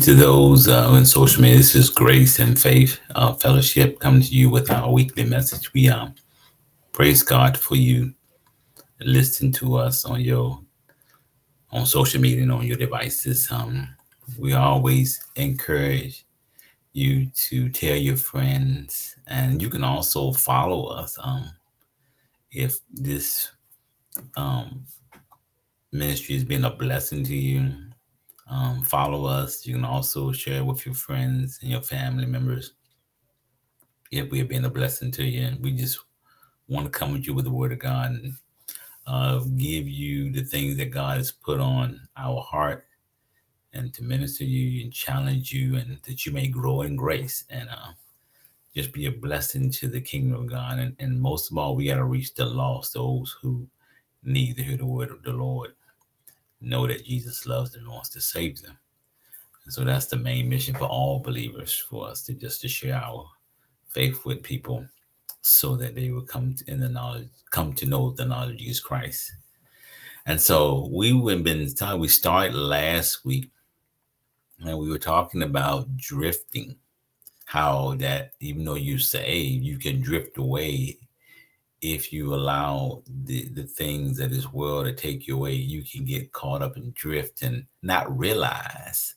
to those uh, social media. This is Grace and Faith uh, Fellowship coming to you with our weekly message. We um, praise God for you listening to us on your on social media and on your devices. Um, we always encourage you to tell your friends, and you can also follow us. Um, if this um, ministry has been a blessing to you, um, follow us. You can also share with your friends and your family members if we have been a blessing to you. And we just want to come with you with the word of God and uh, give you the things that God has put on our heart and to minister you and challenge you and that you may grow in grace and uh, just be a blessing to the kingdom of God. And, and most of all, we got to reach the lost, those who need to hear the word of the Lord know that Jesus loves them and wants to save them. And so that's the main mission for all believers for us to just to share our faith with people so that they will come in the knowledge, come to know the knowledge of Jesus Christ. And so we've been talking, we started last week and we were talking about drifting, how that even though you say you can drift away if you allow the, the things of this world to take you away, you can get caught up and drift and not realize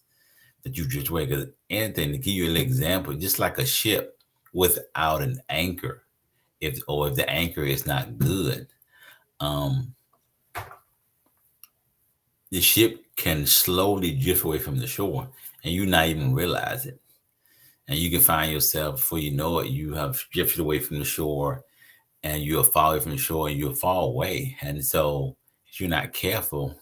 that you drift away. Because anything to give you an example, just like a ship without an anchor, if or if the anchor is not good, um, the ship can slowly drift away from the shore, and you not even realize it. And you can find yourself before you know it, you have drifted away from the shore and you'll fall from shore and you'll fall away. And so if you're not careful,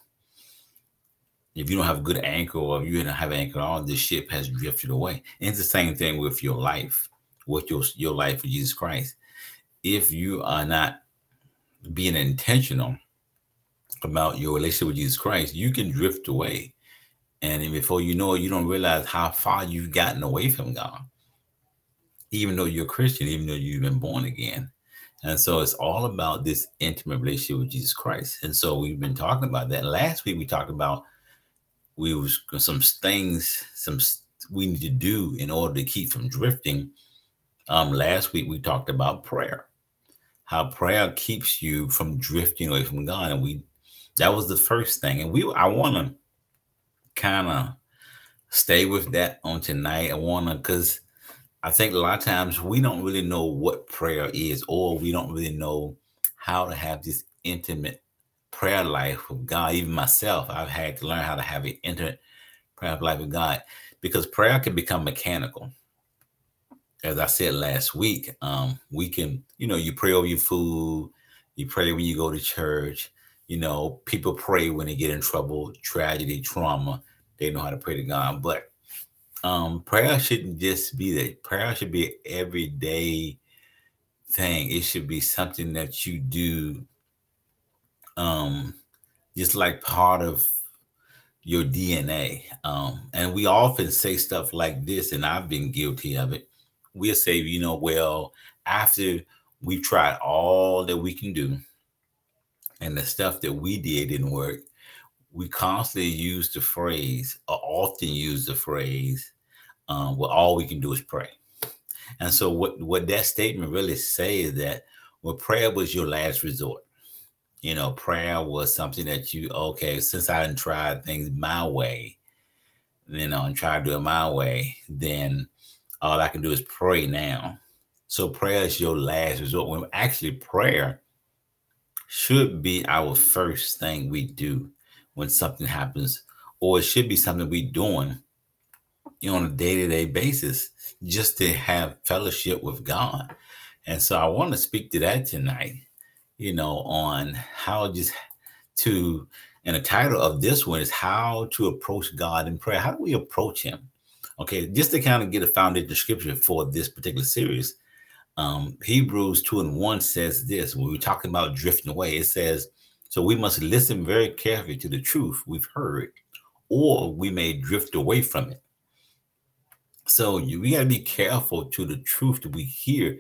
if you don't have a good anchor or if you don't have an anchor all, the ship has drifted away. And it's the same thing with your life, with your, your life with Jesus Christ. If you are not being intentional about your relationship with Jesus Christ, you can drift away. And before you know it, you don't realize how far you've gotten away from God. Even though you're a Christian, even though you've been born again. And so it's all about this intimate relationship with Jesus Christ. And so we've been talking about that. Last week we talked about we was some things some we need to do in order to keep from drifting. Um, last week we talked about prayer, how prayer keeps you from drifting away from God, and we that was the first thing. And we I want to kind of stay with that on tonight. I want to because I think a lot of times we don't really know what prayer is, or we don't really know how to have this intimate prayer life with God. Even myself, I've had to learn how to have an intimate prayer life with God because prayer can become mechanical. As I said last week, um, we can, you know, you pray over your food, you pray when you go to church. You know, people pray when they get in trouble, tragedy, trauma. They know how to pray to God, but um prayer shouldn't just be that. Prayer should be an everyday thing. It should be something that you do um just like part of your dna um and we often say stuff like this and i've been guilty of it. We'll say you know well after we've tried all that we can do and the stuff that we did didn't work we constantly use the phrase, or often use the phrase, um, well, all we can do is pray. And so what, what that statement really says is that well, prayer was your last resort. You know, prayer was something that you, okay, since I didn't try things my way, you know, and try to do it my way, then all I can do is pray now. So prayer is your last resort. When actually prayer should be our first thing we do when something happens, or it should be something we doing you know, on a day-to-day basis just to have fellowship with God. And so I want to speak to that tonight, you know, on how just to and the title of this one is how to approach God in prayer. How do we approach him? Okay, just to kind of get a foundation scripture for this particular series. Um, Hebrews 2 and 1 says this when we're talking about drifting away, it says, So we must listen very carefully to the truth we've heard, or we may drift away from it. So you, we got to be careful to the truth that we hear,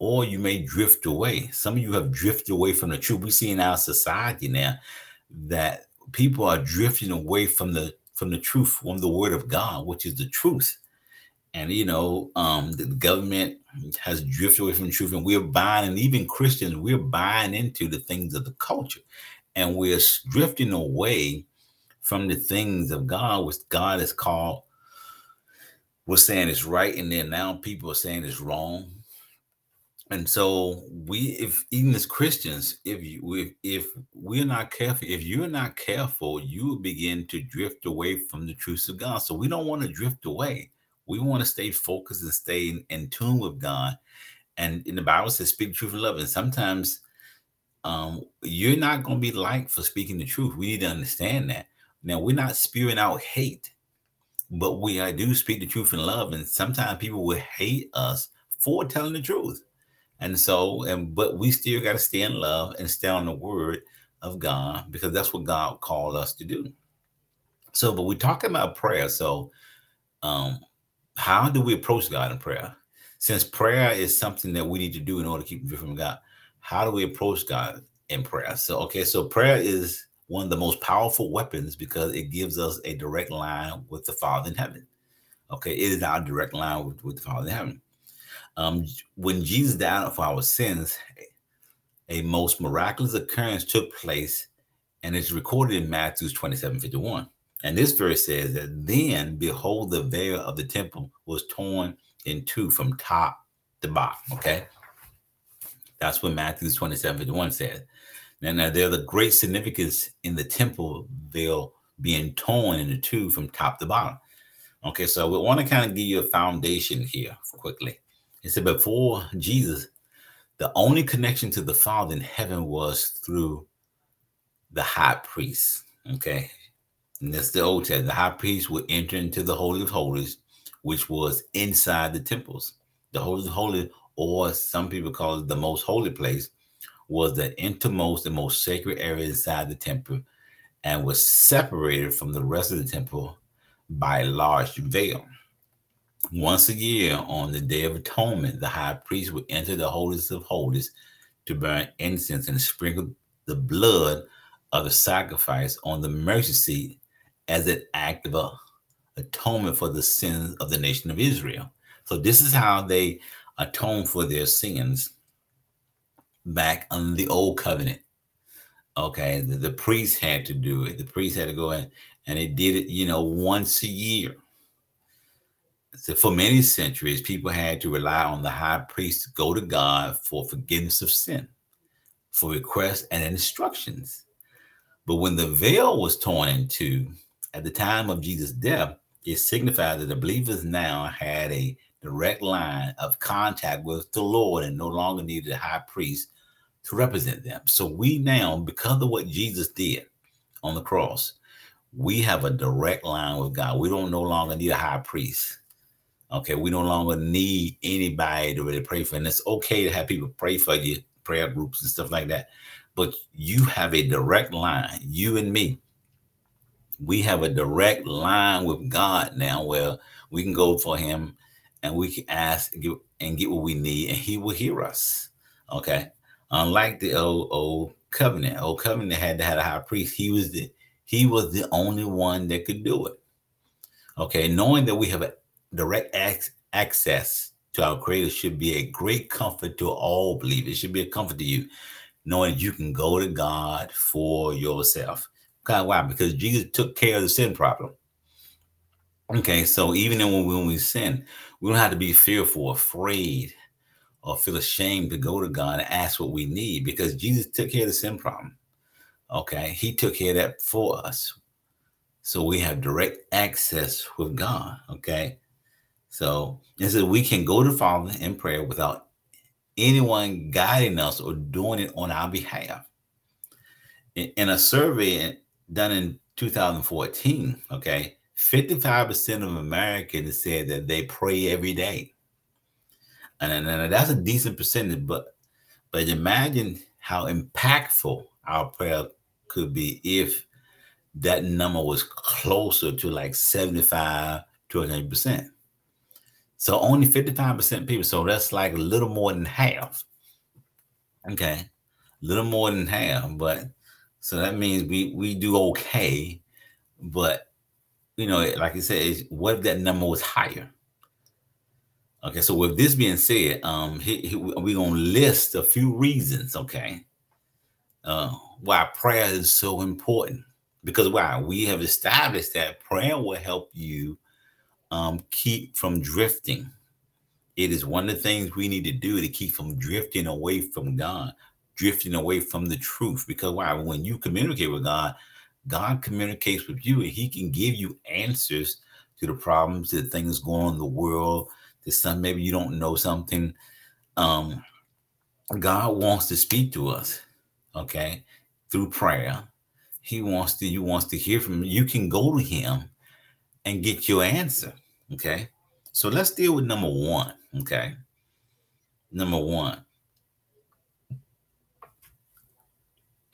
or you may drift away. Some of you have drifted away from the truth. We see in our society now that people are drifting away from the from the truth, from the word of God, which is the truth. And you know, um, the government has drifted away from the truth, and we're buying, and even Christians, we're buying into the things of the culture, and we're drifting away from the things of God, which God has called was saying is right, and then now people are saying it's wrong. And so we, if even as Christians, if you if, if we're not careful, if you're not careful, you will begin to drift away from the truths of God. So we don't want to drift away. We want to stay focused and stay in, in tune with God. And in the Bible says, speak truth in love. And sometimes um, you're not going to be liked for speaking the truth. We need to understand that. Now, we're not spewing out hate but we I do speak the truth in love, and sometimes people will hate us for telling the truth. And so, and but we still got to stay in love and stay on the word of God because that's what God called us to do. So, but we're talking about prayer. So, um, how do we approach God in prayer? Since prayer is something that we need to do in order to keep from God, how do we approach God in prayer? So, okay, so prayer is one of the most powerful weapons because it gives us a direct line with the Father in heaven. Okay, it is our direct line with, with the Father in heaven. Um, when Jesus died for our sins, a most miraculous occurrence took place, and it's recorded in Matthew 27 51. And this verse says that then, behold, the veil of the temple was torn in two from top to bottom. Okay. That's what Matthew 27 51 says. Now, now there's a great significance in the temple veil being torn into two from top to bottom. Okay, so we want to kind of give you a foundation here quickly. It said before Jesus, the only connection to the Father in heaven was through the high priest. Okay, and that's the Old Testament. The high priest would enter into the Holy of Holies, which was inside the temples. The Holy of Holies, or some people call it the most holy place, was the innermost and most sacred area inside the temple and was separated from the rest of the temple by a large veil. Once a year, on the Day of Atonement, the high priest would enter the holiest of holies to burn incense and sprinkle the blood of the sacrifice on the mercy seat as an act of atonement for the sins of the nation of Israel. So, this is how they atone for their sins back under the old covenant. Okay, the, the priest had to do it. The priest had to go in and they did it, you know, once a year. So for many centuries, people had to rely on the high priest to go to God for forgiveness of sin, for requests and instructions. But when the veil was torn in two at the time of Jesus' death, it signified that the believers now had a direct line of contact with the Lord and no longer needed a high priest to represent them. So we now, because of what Jesus did on the cross, we have a direct line with God. We don't no longer need a high priest. Okay, we no longer need anybody to really pray for. And it's okay to have people pray for you, prayer groups and stuff like that. But you have a direct line, you and me. We have a direct line with God now where we can go for him and we can ask and get what we need, and he will hear us. Okay. Unlike the old old covenant, old covenant had to have a high priest. He was the he was the only one that could do it. Okay, knowing that we have a direct access to our Creator should be a great comfort to all believers. It should be a comfort to you, knowing you can go to God for yourself. Okay, why? Because Jesus took care of the sin problem. Okay, so even when we, when we sin, we don't have to be fearful, afraid or feel ashamed to go to God and ask what we need because Jesus took care of the sin problem. Okay, He took care of that for us. So we have direct access with God. Okay, so and so we can go to Father in prayer without anyone guiding us or doing it on our behalf. In, in a survey done in 2014, okay, 55% of Americans said that they pray every day and, and that's a decent percentage. But but imagine how impactful our prayer could be if that number was closer to like 75 to 100 percent. So only 55% people. So that's like a little more than half. Okay. A little more than half. But so that means we we do okay, but you know, like I said, what if that number was higher? Okay, so with this being said, um, we're gonna list a few reasons, okay, uh, why prayer is so important. Because why we have established that prayer will help you um, keep from drifting. It is one of the things we need to do to keep from drifting away from God, drifting away from the truth. Because why? When you communicate with God, God communicates with you and He can give you answers to the problems, to the things going on in the world, to some maybe you don't know something. Um, God wants to speak to us, okay, through prayer. He wants to, you wants to hear from you. You can go to him and get your answer. Okay. So let's deal with number one. Okay. Number one.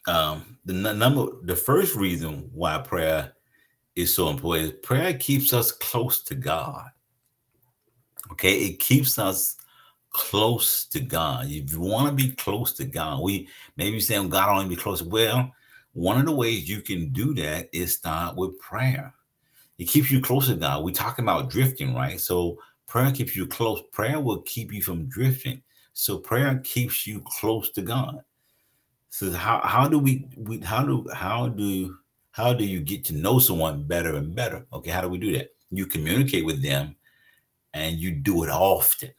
Um, the number the first reason why prayer is so important is prayer keeps us close to God. Okay, it keeps us close to God. If you want to be close to God, we maybe saying God I want to be close. Well, one of the ways you can do that is start with prayer. It keeps you close to God. We're talking about drifting, right? So prayer keeps you close. Prayer will keep you from drifting. So prayer keeps you close to God. So how how do we, we how do how do how do you get to know someone better and better? Okay, how do we do that? You communicate with them and you do it often.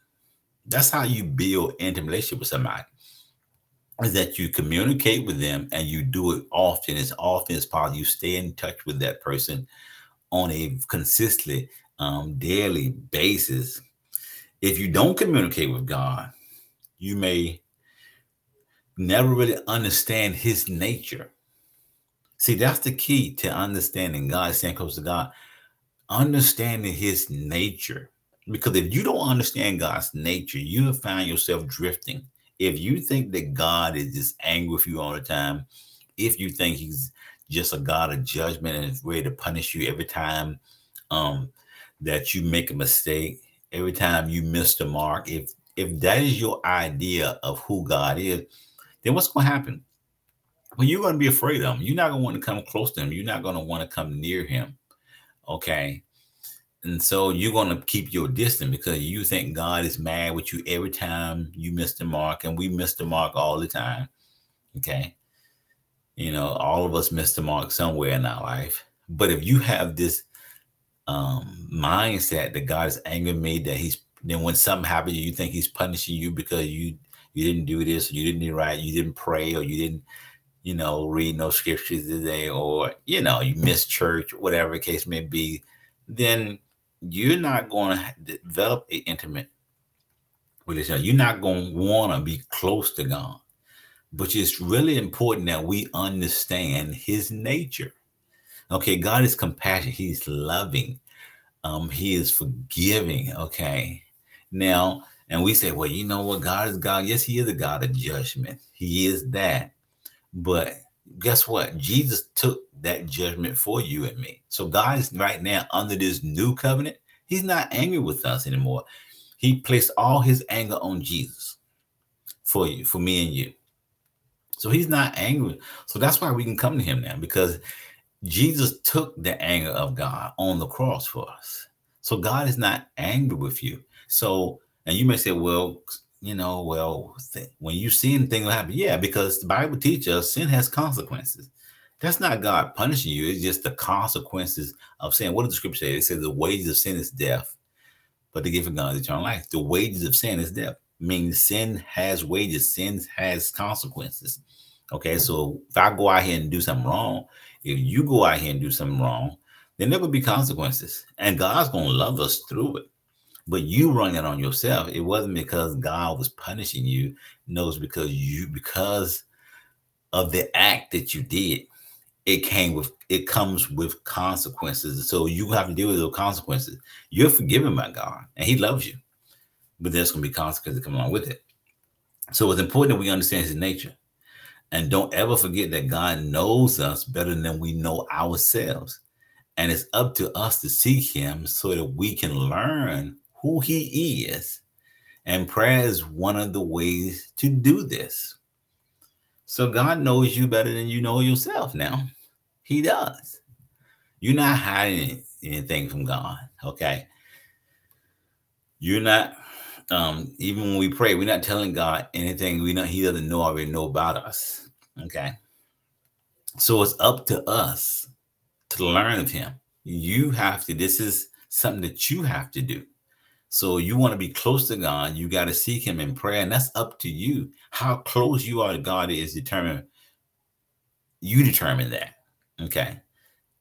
That's how you build intimate relationship with somebody. Is that you communicate with them and you do it often, as often as possible. You stay in touch with that person on a consistently, um, daily basis. If you don't communicate with God, you may never really understand His nature. See, that's the key to understanding God, staying close to God, understanding His nature. Because if you don't understand God's nature, you'll find yourself drifting. If you think that God is just angry with you all the time, if you think he's just a God of judgment and is ready to punish you every time um, that you make a mistake, every time you miss the mark, if if that is your idea of who God is, then what's going to happen? Well, you're going to be afraid of him. You're not going to want to come close to him. You're not going to want to come near him. Okay. And so you're going to keep your distance because you think God is mad with you every time you miss the mark. And we miss the mark all the time. Okay. You know, all of us miss the mark somewhere in our life. But if you have this um, mindset that God is angry with me, that He's then when something happens, you think He's punishing you because you you didn't do this, you didn't right, you didn't pray, or you didn't, you know, read no scriptures today, or you know, you missed church, whatever the case may be, then you're not going to develop an intimate relationship. You're not going to want to be close to God. But it's really important that we understand his nature. Okay, God is compassionate, he's loving, um, he is forgiving. Okay. Now, and we say, well, you know what? God is God. Yes, he is a God of judgment. He is that. But guess what? Jesus took that judgment for you and me. So God is right now under this new covenant. He's not angry with us anymore. He placed all his anger on Jesus for you, for me and you. So he's not angry. So that's why we can come to him now because Jesus took the anger of God on the cross for us. So God is not angry with you. So, and you may say, well, you know, well, th- when you see anything happen, yeah, because the Bible teaches us sin has consequences. That's not God punishing you. It's just the consequences of sin. What does the scripture say? It says the wages of sin is death, but the gift of God is eternal life. The wages of sin is death. Means sin has wages, sin has consequences. Okay, so if I go out here and do something wrong, if you go out here and do something wrong, then there will be consequences. And God's gonna love us through it but you run it on yourself. It wasn't because God was punishing you. No, it's because you because of the act that you did. It came with it comes with consequences. So you have to deal with those consequences. You're forgiven by God and He loves you. But there's gonna be consequences that come along with it. So it's important that we understand his nature. And don't ever forget that God knows us better than we know ourselves. And it's up to us to seek him so that we can learn who he is. And prayer is one of the ways to do this. So God knows you better than you know yourself now. He does. You're not hiding anything from God. Okay. You're not um even when we pray, we're not telling God anything we know he doesn't know already know about us. Okay. So it's up to us to learn of him. You have to, this is something that you have to do. So you want to be close to God, you got to seek him in prayer, and that's up to you. How close you are to God is determined. You determine that. Okay.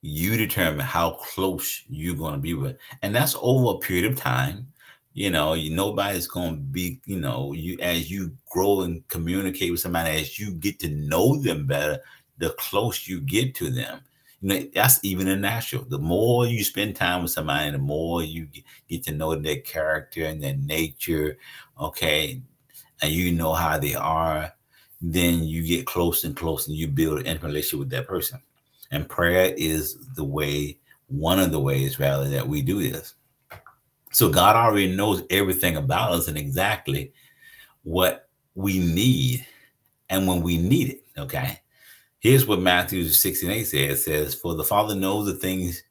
You determine how close you're going to be with. And that's over a period of time. You know, you, nobody's going to be, you know, you as you grow and communicate with somebody, as you get to know them better, the close you get to them that's even a natural. The more you spend time with somebody, the more you get to know their character and their nature, okay, and you know how they are, then you get close and close and you build an intimate relationship with that person. And prayer is the way, one of the ways rather, that we do this. So God already knows everything about us and exactly what we need and when we need it. Okay. Here's what Matthew 16 8 says, it says, For the Father knows the things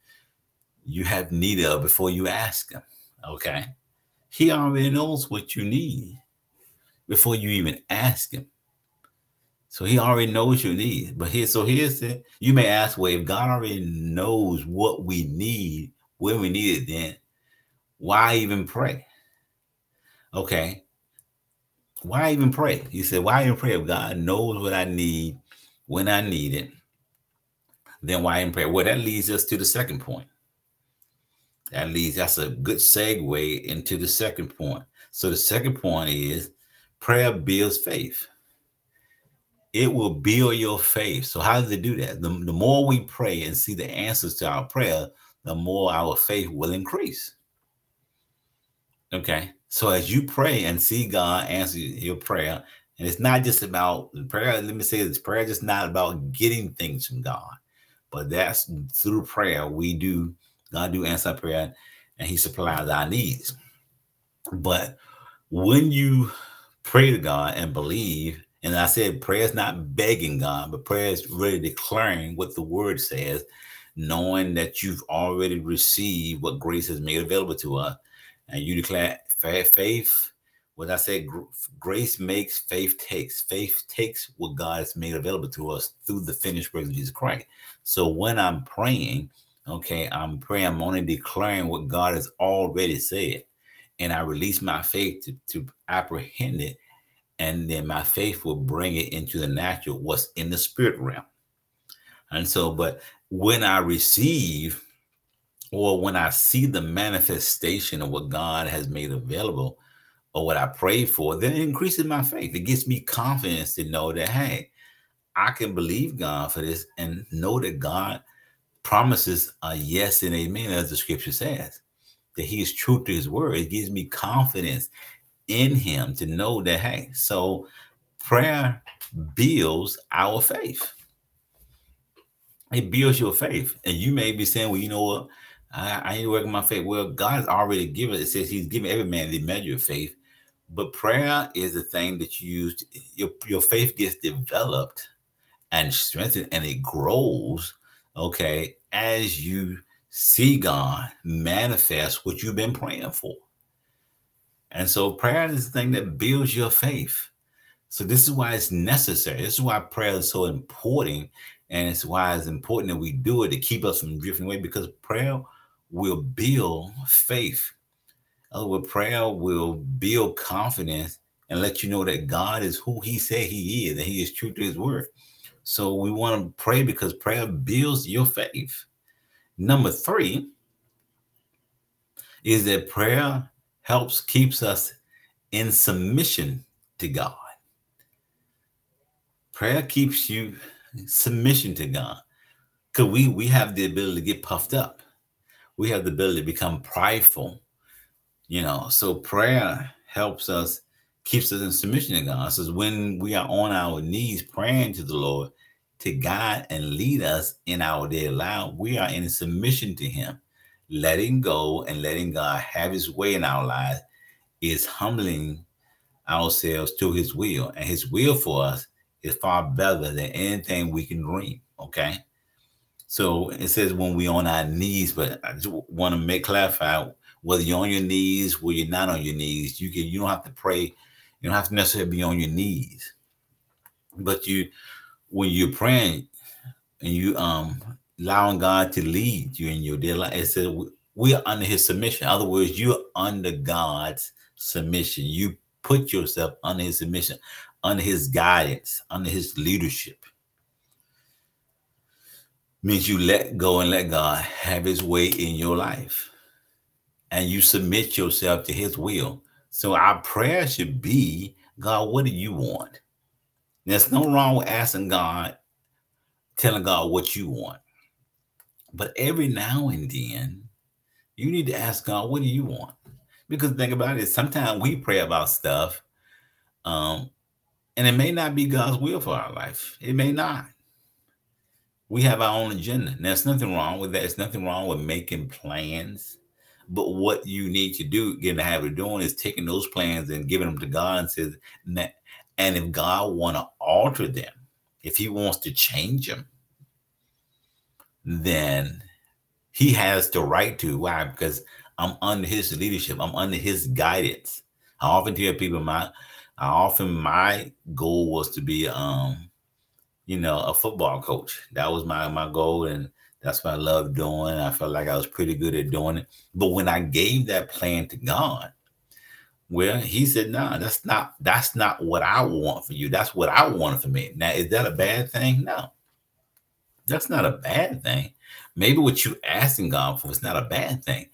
you have need of before you ask him. Okay. He already knows what you need before you even ask him. So he already knows your need. But here, so here's the you may ask, well, if God already knows what we need, when we need it, then why even pray? Okay. Why even pray? You said, why even pray if God knows what I need when I need it, then why in prayer? Well, that leads us to the second point. That leads, that's a good segue into the second point. So the second point is prayer builds faith. It will build your faith. So how does it do that? The, the more we pray and see the answers to our prayer, the more our faith will increase. Okay. So as you pray and see God answer your prayer, and it's not just about prayer. Let me say this prayer is just not about getting things from God, but that's through prayer. We do, God do answer prayer and He supplies our needs. But when you pray to God and believe, and I said prayer is not begging God, but prayer is really declaring what the word says, knowing that you've already received what grace has made available to us. And you declare faith what I said, grace makes, faith takes. Faith takes what God has made available to us through the finished work of Jesus Christ. So when I'm praying, okay, I'm praying, I'm only declaring what God has already said. And I release my faith to, to apprehend it. And then my faith will bring it into the natural, what's in the spirit realm. And so, but when I receive or when I see the manifestation of what God has made available, or what I pray for, then it increases my faith. It gives me confidence to know that, hey, I can believe God for this and know that God promises a yes and amen, as the scripture says, that He is true to His word. It gives me confidence in Him to know that, hey, so prayer builds our faith. It builds your faith. And you may be saying, well, you know what? I, I ain't working my faith. Well, God's already given it. says He's given every man the measure of faith. But prayer is the thing that you use. Your, your faith gets developed and strengthened and it grows, okay, as you see God manifest what you've been praying for. And so prayer is the thing that builds your faith. So this is why it's necessary. This is why prayer is so important. And it's why it's important that we do it to keep us from drifting away because prayer will build faith other prayer will build confidence and let you know that God is who He said He is, and He is true to His word. So we want to pray because prayer builds your faith. Number three is that prayer helps keeps us in submission to God. Prayer keeps you submission to God. Because we we have the ability to get puffed up. We have the ability to become prideful you know, so prayer helps us, keeps us in submission to God. So when we are on our knees praying to the Lord to guide and lead us in our daily life, we are in submission to Him. Letting go and letting God have His way in our lives is humbling ourselves to His will. And His will for us is far better than anything we can dream. Okay. So it says when we on our knees, but I just want to make clarify whether you're on your knees, whether you're not on your knees, you can you don't have to pray, you don't have to necessarily be on your knees. But you when you're praying and you um allowing God to lead you in your daily life, it says we are under his submission. In other words, you're under God's submission. You put yourself under his submission, under his guidance, under his leadership. Means you let go and let God have his way in your life. And you submit yourself to his will. So our prayer should be, God, what do you want? There's no wrong with asking God, telling God what you want. But every now and then, you need to ask God, what do you want? Because think about it, sometimes we pray about stuff, um, and it may not be God's will for our life. It may not. We have our own agenda. And There's nothing wrong with that. There's nothing wrong with making plans. But what you need to do, get in the habit of doing, is taking those plans and giving them to God and says, and if God want to alter them, if He wants to change them, then He has the right to. Why? Because I'm under his leadership. I'm under his guidance. I often hear people my I often my goal was to be um, you know, a football coach. That was my my goal and that's what I loved doing. I felt like I was pretty good at doing it. But when I gave that plan to God, well, he said, "No, nah, that's not that's not what I want for you. That's what I want for me." Now, is that a bad thing? No. That's not a bad thing. Maybe what you asking God for is not a bad thing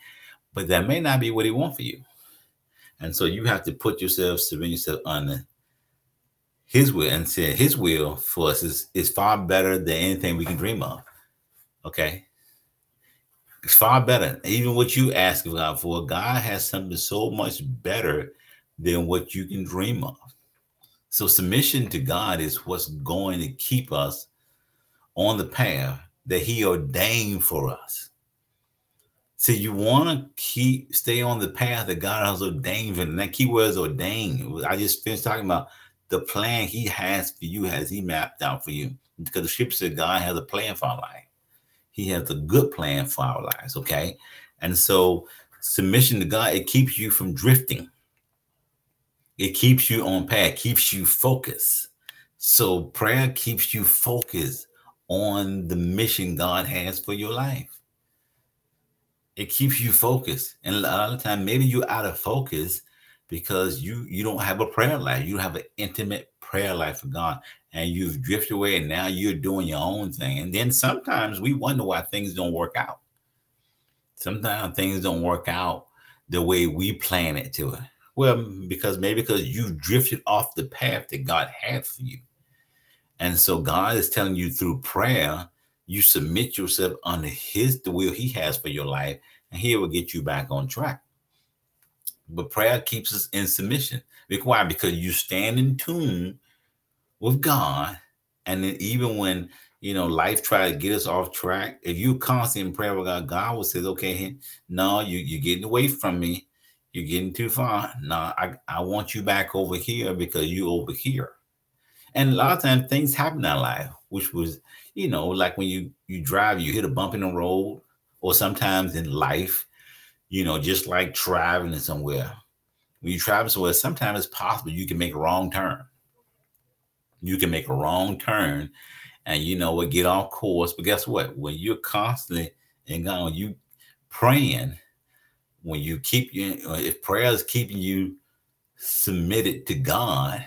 but that may not be what he wants for you. And so you have to put yourself, submit yourself under his will and say his will for us is, is far better than anything we can dream of. Okay. It's far better. Even what you ask God for, God has something so much better than what you can dream of. So submission to God is what's going to keep us on the path that he ordained for us. So you want to keep stay on the path that God has ordained, and that key word is ordained. I just finished talking about the plan He has for you, has He mapped out for you. Because the scripture said God has a plan for our life. He has a good plan for our lives. Okay, and so submission to God it keeps you from drifting. It keeps you on path, keeps you focused. So prayer keeps you focused on the mission God has for your life it keeps you focused. And a lot of time, maybe you're out of focus because you you don't have a prayer life. You have an intimate prayer life for God, and you've drifted away, and now you're doing your own thing. And then sometimes we wonder why things don't work out. Sometimes things don't work out the way we plan it to. Well, because maybe because you drifted off the path that God had for you. And so God is telling you through prayer you submit yourself under his the will he has for your life and he will get you back on track but prayer keeps us in submission why because you stand in tune with god and then even when you know life try to get us off track if you constantly in prayer with god god will say okay no you, you're getting away from me you're getting too far no I, I want you back over here because you over here and a lot of times things happen in our life which was you know, like when you you drive, you hit a bump in the road, or sometimes in life, you know, just like traveling somewhere. When you travel somewhere, sometimes it's possible you can make a wrong turn. You can make a wrong turn, and you know what, get off course. But guess what? When you're constantly and God, you praying, when you keep you, if prayer is keeping you submitted to God,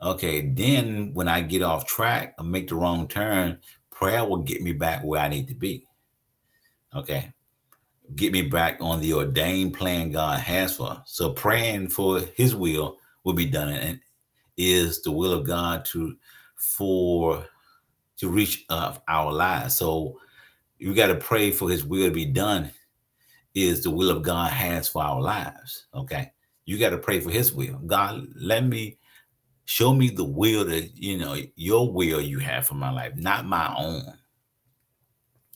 Okay, then when I get off track and make the wrong turn, prayer will get me back where I need to be. Okay, get me back on the ordained plan God has for us. So praying for His will will be done, and is the will of God to for to reach uh, our lives. So you got to pray for His will to be done. Is the will of God has for our lives? Okay, you got to pray for His will. God, let me Show me the will that, you know, your will you have for my life, not my own.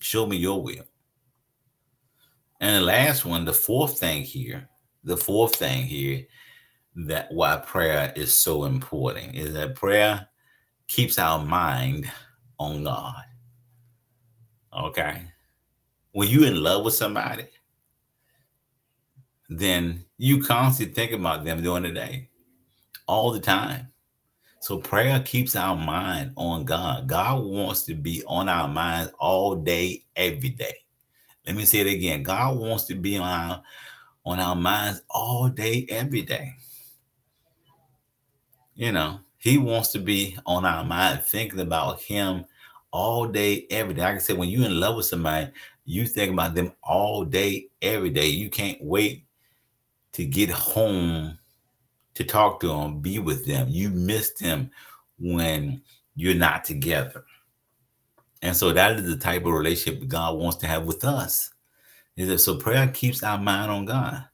Show me your will. And the last one, the fourth thing here, the fourth thing here that why prayer is so important is that prayer keeps our mind on God. Okay. When you're in love with somebody, then you constantly think about them during the day, all the time. So prayer keeps our mind on God. God wants to be on our minds all day, every day. Let me say it again. God wants to be on our on our minds all day, every day. You know, He wants to be on our mind, thinking about Him all day, every day. Like I said, when you're in love with somebody, you think about them all day, every day. You can't wait to get home to talk to them, be with them. You miss them when you're not together. And so that is the type of relationship God wants to have with us. Is that so prayer keeps our mind on God.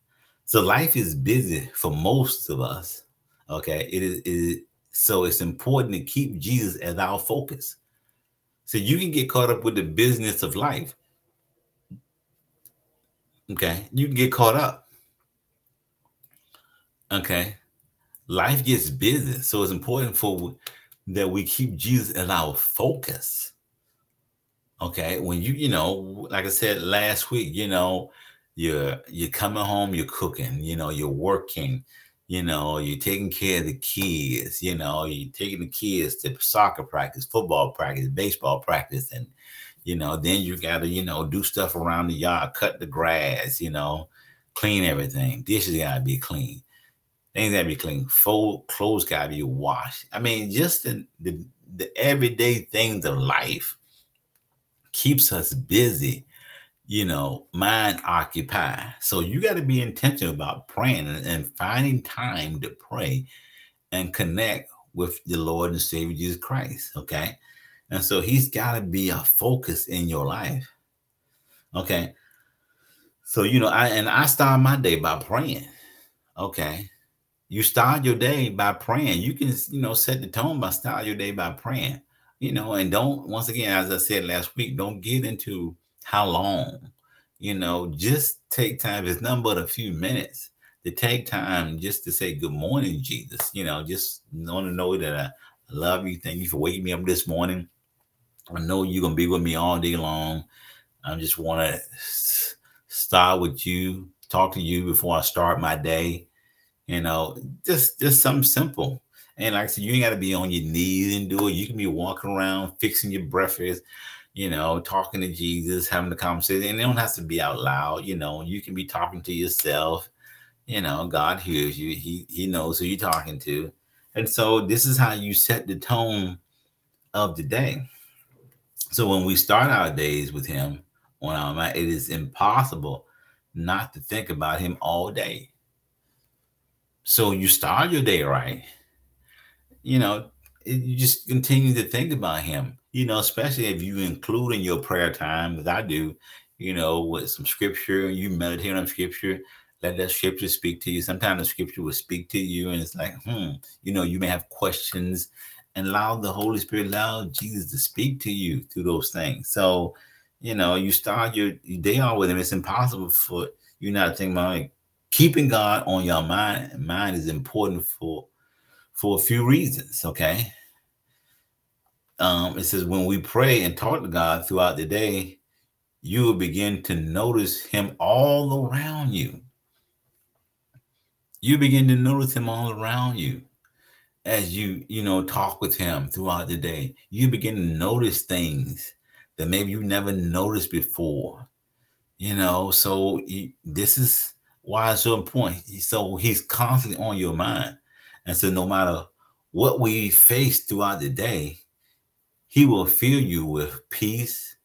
So life is busy for most of us. Okay. It is, it is so it's important to keep Jesus as our focus. So you can get caught up with the business of life. Okay. You can get caught up. Okay. Life gets busy. So it's important for that we keep Jesus as our focus. Okay. When you, you know, like I said last week, you know, you're you're coming home, you're cooking, you know, you're working, you know, you're taking care of the kids, you know, you're taking the kids to soccer practice, football practice, baseball practice, and you know, then you gotta, you know, do stuff around the yard, cut the grass, you know, clean everything. Dishes gotta be clean. Things gotta be clean. Fold clothes gotta be washed. I mean, just the, the the everyday things of life keeps us busy, you know, mind occupied. So you got to be intentional about praying and, and, finding time to pray and connect with the Lord and Savior Jesus Christ. Okay. And so he's got to be a focus in your life. Okay. So, you know, I and I start my day by praying. Okay. You start your day by praying. You can, you know, set the tone by start your day by praying you know, and don't, once again, as I said last week, don't get into how long, you know, just take time. It's nothing but a few minutes to take time just to say, Good morning, Jesus. You know, just want to know that I love you. Thank you for waking me up this morning. I know you're to be with me all day long. I just want to start with you, talk to you before I start my day. You know, just just something simple and like I said, you ain't got to be on your knees and do it. You can be walking around, fixing your breakfast, you know, talking to Jesus, having the conversation. And it don't have to be out loud, you know. You can be talking to yourself. You know, God hears you. He He knows who you're talking to. And so this is how you set the tone of the day. So when we start our days with Him on our mind, it is impossible not to think about Him all day. So you start your day right you know, you just continue to think about him, you know, especially if you include in your prayer time, as I do, you know, with some scripture, you meditate on scripture, let that scripture speak to you. Sometimes the scripture will speak to you, and it's like, hmm, you know, you may have questions and allow the Holy Spirit, allow Jesus to speak to you through those things. So, you know, you start your, day off with him. It's impossible for you not to think about like, keeping God on your mind. Mind is important for for a few reasons. Okay. Um, it says when we pray and talk to God throughout the day, you will begin to notice Him all around you. You begin to notice Him all around you as you, you know, talk with Him throughout the day. You begin to notice things that maybe you never noticed before. You know, so this is why it's so important. So He's constantly on your mind. And so, no matter what we face throughout the day, He will fill you with peace,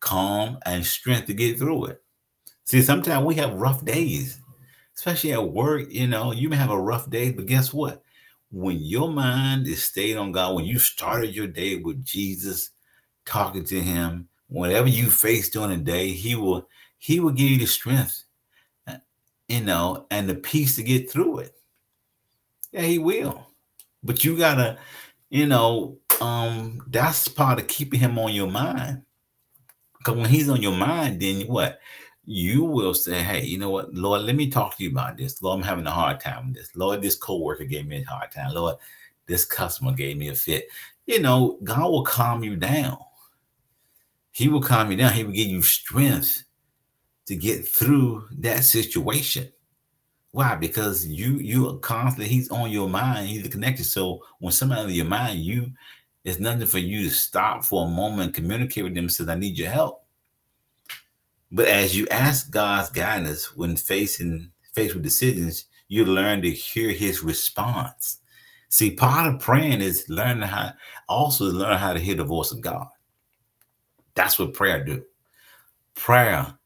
calm, and strength to get through it. See, sometimes we have rough days, especially at work. You know, you may have a rough day, but guess what? When your mind is stayed on God, when you started your day with Jesus, talking to Him, whatever you face during the day, He will He will give you the strength, uh, you know, and the peace to get through it. Yeah, he will. But you gotta, you know, um, that's part of keeping him on your mind. Because when he's on your mind, then what? You will say, Hey, you know what, Lord, let me talk to you about this. Lord, I'm having a hard time with this. Lord, this co-worker gave me a hard time. Lord, this customer gave me a fit. You know, God will calm you down. He will calm you down. He will give you strength to get through that situation. Why? Because you you are constantly he's on your mind, he's connected. So when somebody on your mind, you it's nothing for you to stop for a moment, communicate with them, and says, I need your help. But as you ask God's guidance when facing faced with decisions, you learn to hear his response. See, part of praying is learning how also learn how to hear the voice of God. That's what prayer do. Prayer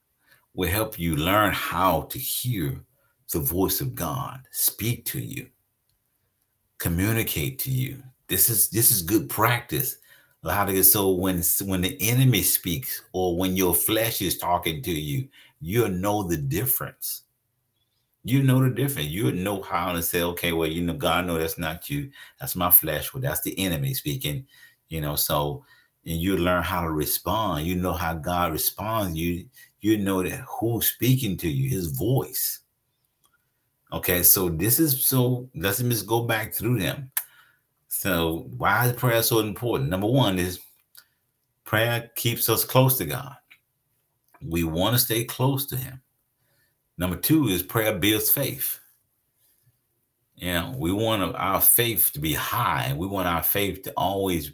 will help you learn how to hear the voice of God speak to you, communicate to you. This is this is good practice. How to get so when when the enemy speaks or when your flesh is talking to you, you'll know the difference. You know the difference. You know how to say, okay, well, you know, God, no, that's not you. That's my flesh. Well, that's the enemy speaking. You know, so and you learn how to respond. You know how God responds. You you know that who's speaking to you, his voice. Okay, so this is so let's just go back through them. So why is prayer so important? Number one is prayer keeps us close to God. We want to stay close to him. Number two is prayer builds faith. You know, we want our faith to be high. We want our faith to always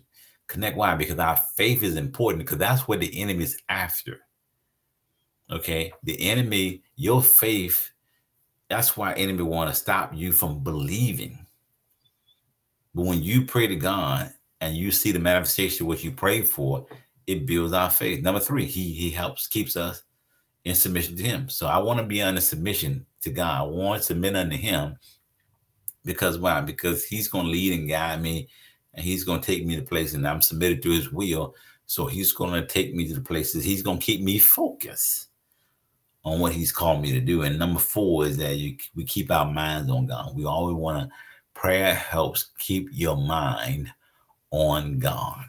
connect. Why? Because our faith is important because that's what the enemy is after. Okay. The enemy, your faith, that's why enemy want to stop you from believing. But when you pray to God and you see the manifestation of what you prayed for, it builds our faith. Number three, he he helps, keeps us in submission to him. So I want to be under submission to God. I want to submit unto him because why? Because he's going to lead and guide me and he's going to take me to places and I'm submitted to his will. So he's going to take me to the places. He's going to keep me focused on what he's called me to do. And number four is that you, we keep our minds on God. We always want to, prayer helps keep your mind on God.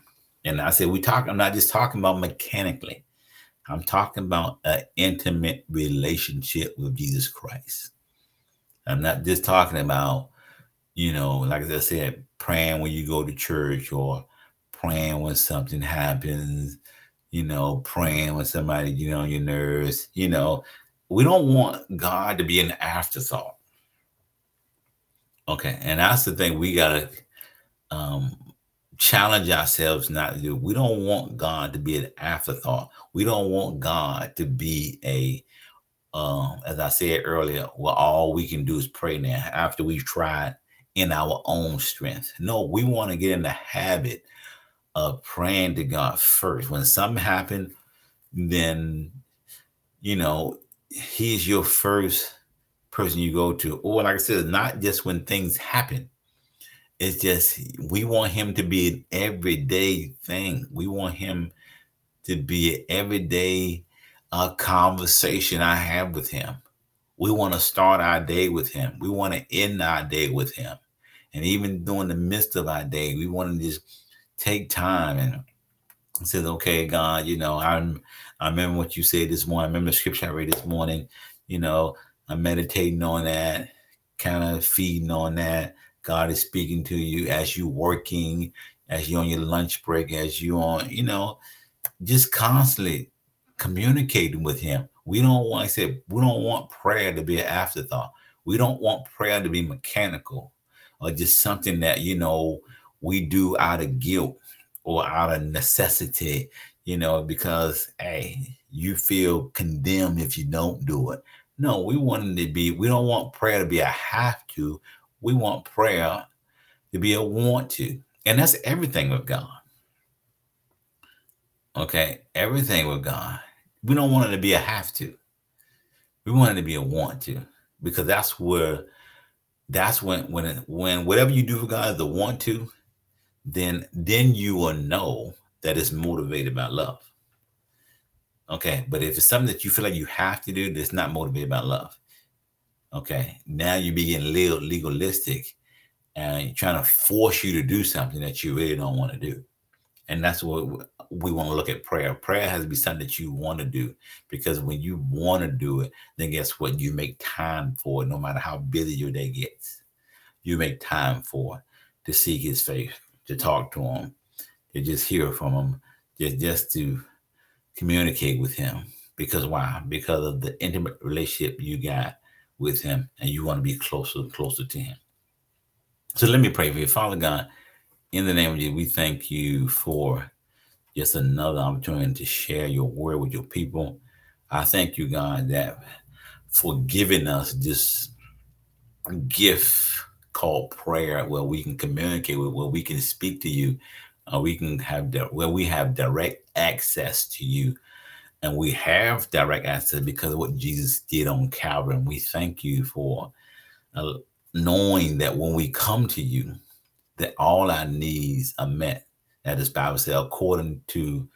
And I said, we talk, I'm not just talking about mechanically. I'm talking about an intimate relationship with Jesus Christ. I'm not just talking about, you know, like I said, praying when you go to church or praying when something happens, you know, praying when somebody get on your nerves. You know, we don't want God to be an afterthought. Okay, and that's the thing we gotta um, challenge ourselves not to do. We don't want God to be an afterthought. We don't want God to be a, um, as I said earlier, well, all we can do is pray now after we've tried in our own strength. No, we want to get in the habit of praying to God first. When something happened, then you know He's your first person you go to. Or like I said, not just when things happen it's just we want him to be an everyday thing. We want him to be an everyday uh, conversation I have with him. We want to start our day with him. We want to end our day with him. And even during the midst of our day, we want to just take time and says, okay, God, you know, I'm I remember what you said this morning. I remember the scripture I read this morning, you know, I'm meditating on that, kind of feeding on that God is speaking to you as you're working, as you're on your lunch break, as you on, you know, just constantly communicating with him. We don't want, I said, we don't want prayer to be an afterthought. We don't want prayer to be mechanical or just something that, you know, we do out of guilt or out of necessity, you know, because, hey, you feel condemned if you don't do it. No, we want it to be, we don't want prayer to be a have to we want prayer to be a want to. And that's everything with God. Okay, everything with God. We don't want it to be a have to. We want it to be a want to because that's where that's when when when whatever you do for God is the want to, then then you will know that it's motivated by love. Okay, but if it's something that you feel like you have to do, that's not motivated by love. Okay, now being legal, legalistic and trying to force you to do something that you really don't want to do. And that's what we want to look at prayer. Prayer has to be something that you want to do because when you want to do it, then guess what? You make time for it no matter how busy your day gets. You make time for it, to seek his face, to talk to him, to just hear from him, just, just to communicate with him. Because why? Because of the intimate relationship you got with him and you want to be closer and closer to him. So let me pray for you. Father God, in the name of Jesus, we thank you for just another opportunity to share your word with your people. I thank you, God, that for giving us this gift called prayer where we can communicate with, where we can speak to you, uh, we can have di- where we have direct access to you. And we have direct access because of what Jesus did on Calvary. And we thank you for uh, knowing that when we come to you, that all our needs are met. That is Bible says, according to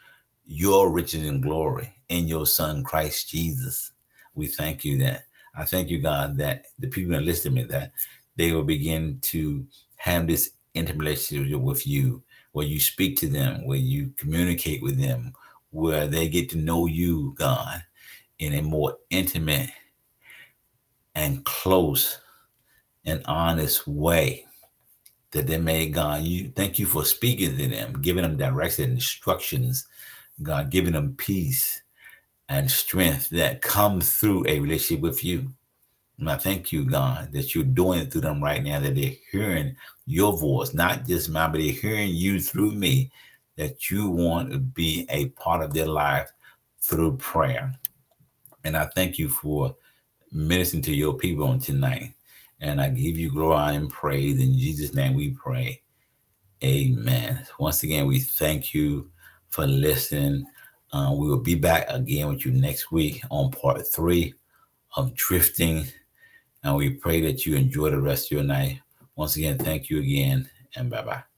your riches and glory in your Son Christ Jesus. We thank you that. I thank you, God, that the people that listen to me that they will begin to have this intimate relationship with you, where you speak to them, where you communicate with them, where they get to know you, God, in a more intimate and close and honest way. That they may, God, you thank you for speaking to them, giving them direction, instructions, God, giving them peace and strength that comes through a relationship with you. And I thank you, God, that you're doing it through them right now, that they're hearing your voice, not just mine, but they're hearing you through me, that you want to be a part of their life through prayer. And I thank you for ministering to your people on tonight. And I give you glory and praise. In Jesus' name we pray. Amen. Once again, we thank you for listening. Uh, we will be back again with you next week on part three of drifting and we pray that you enjoy the rest of your night. Once again, thank you again, and bye bye.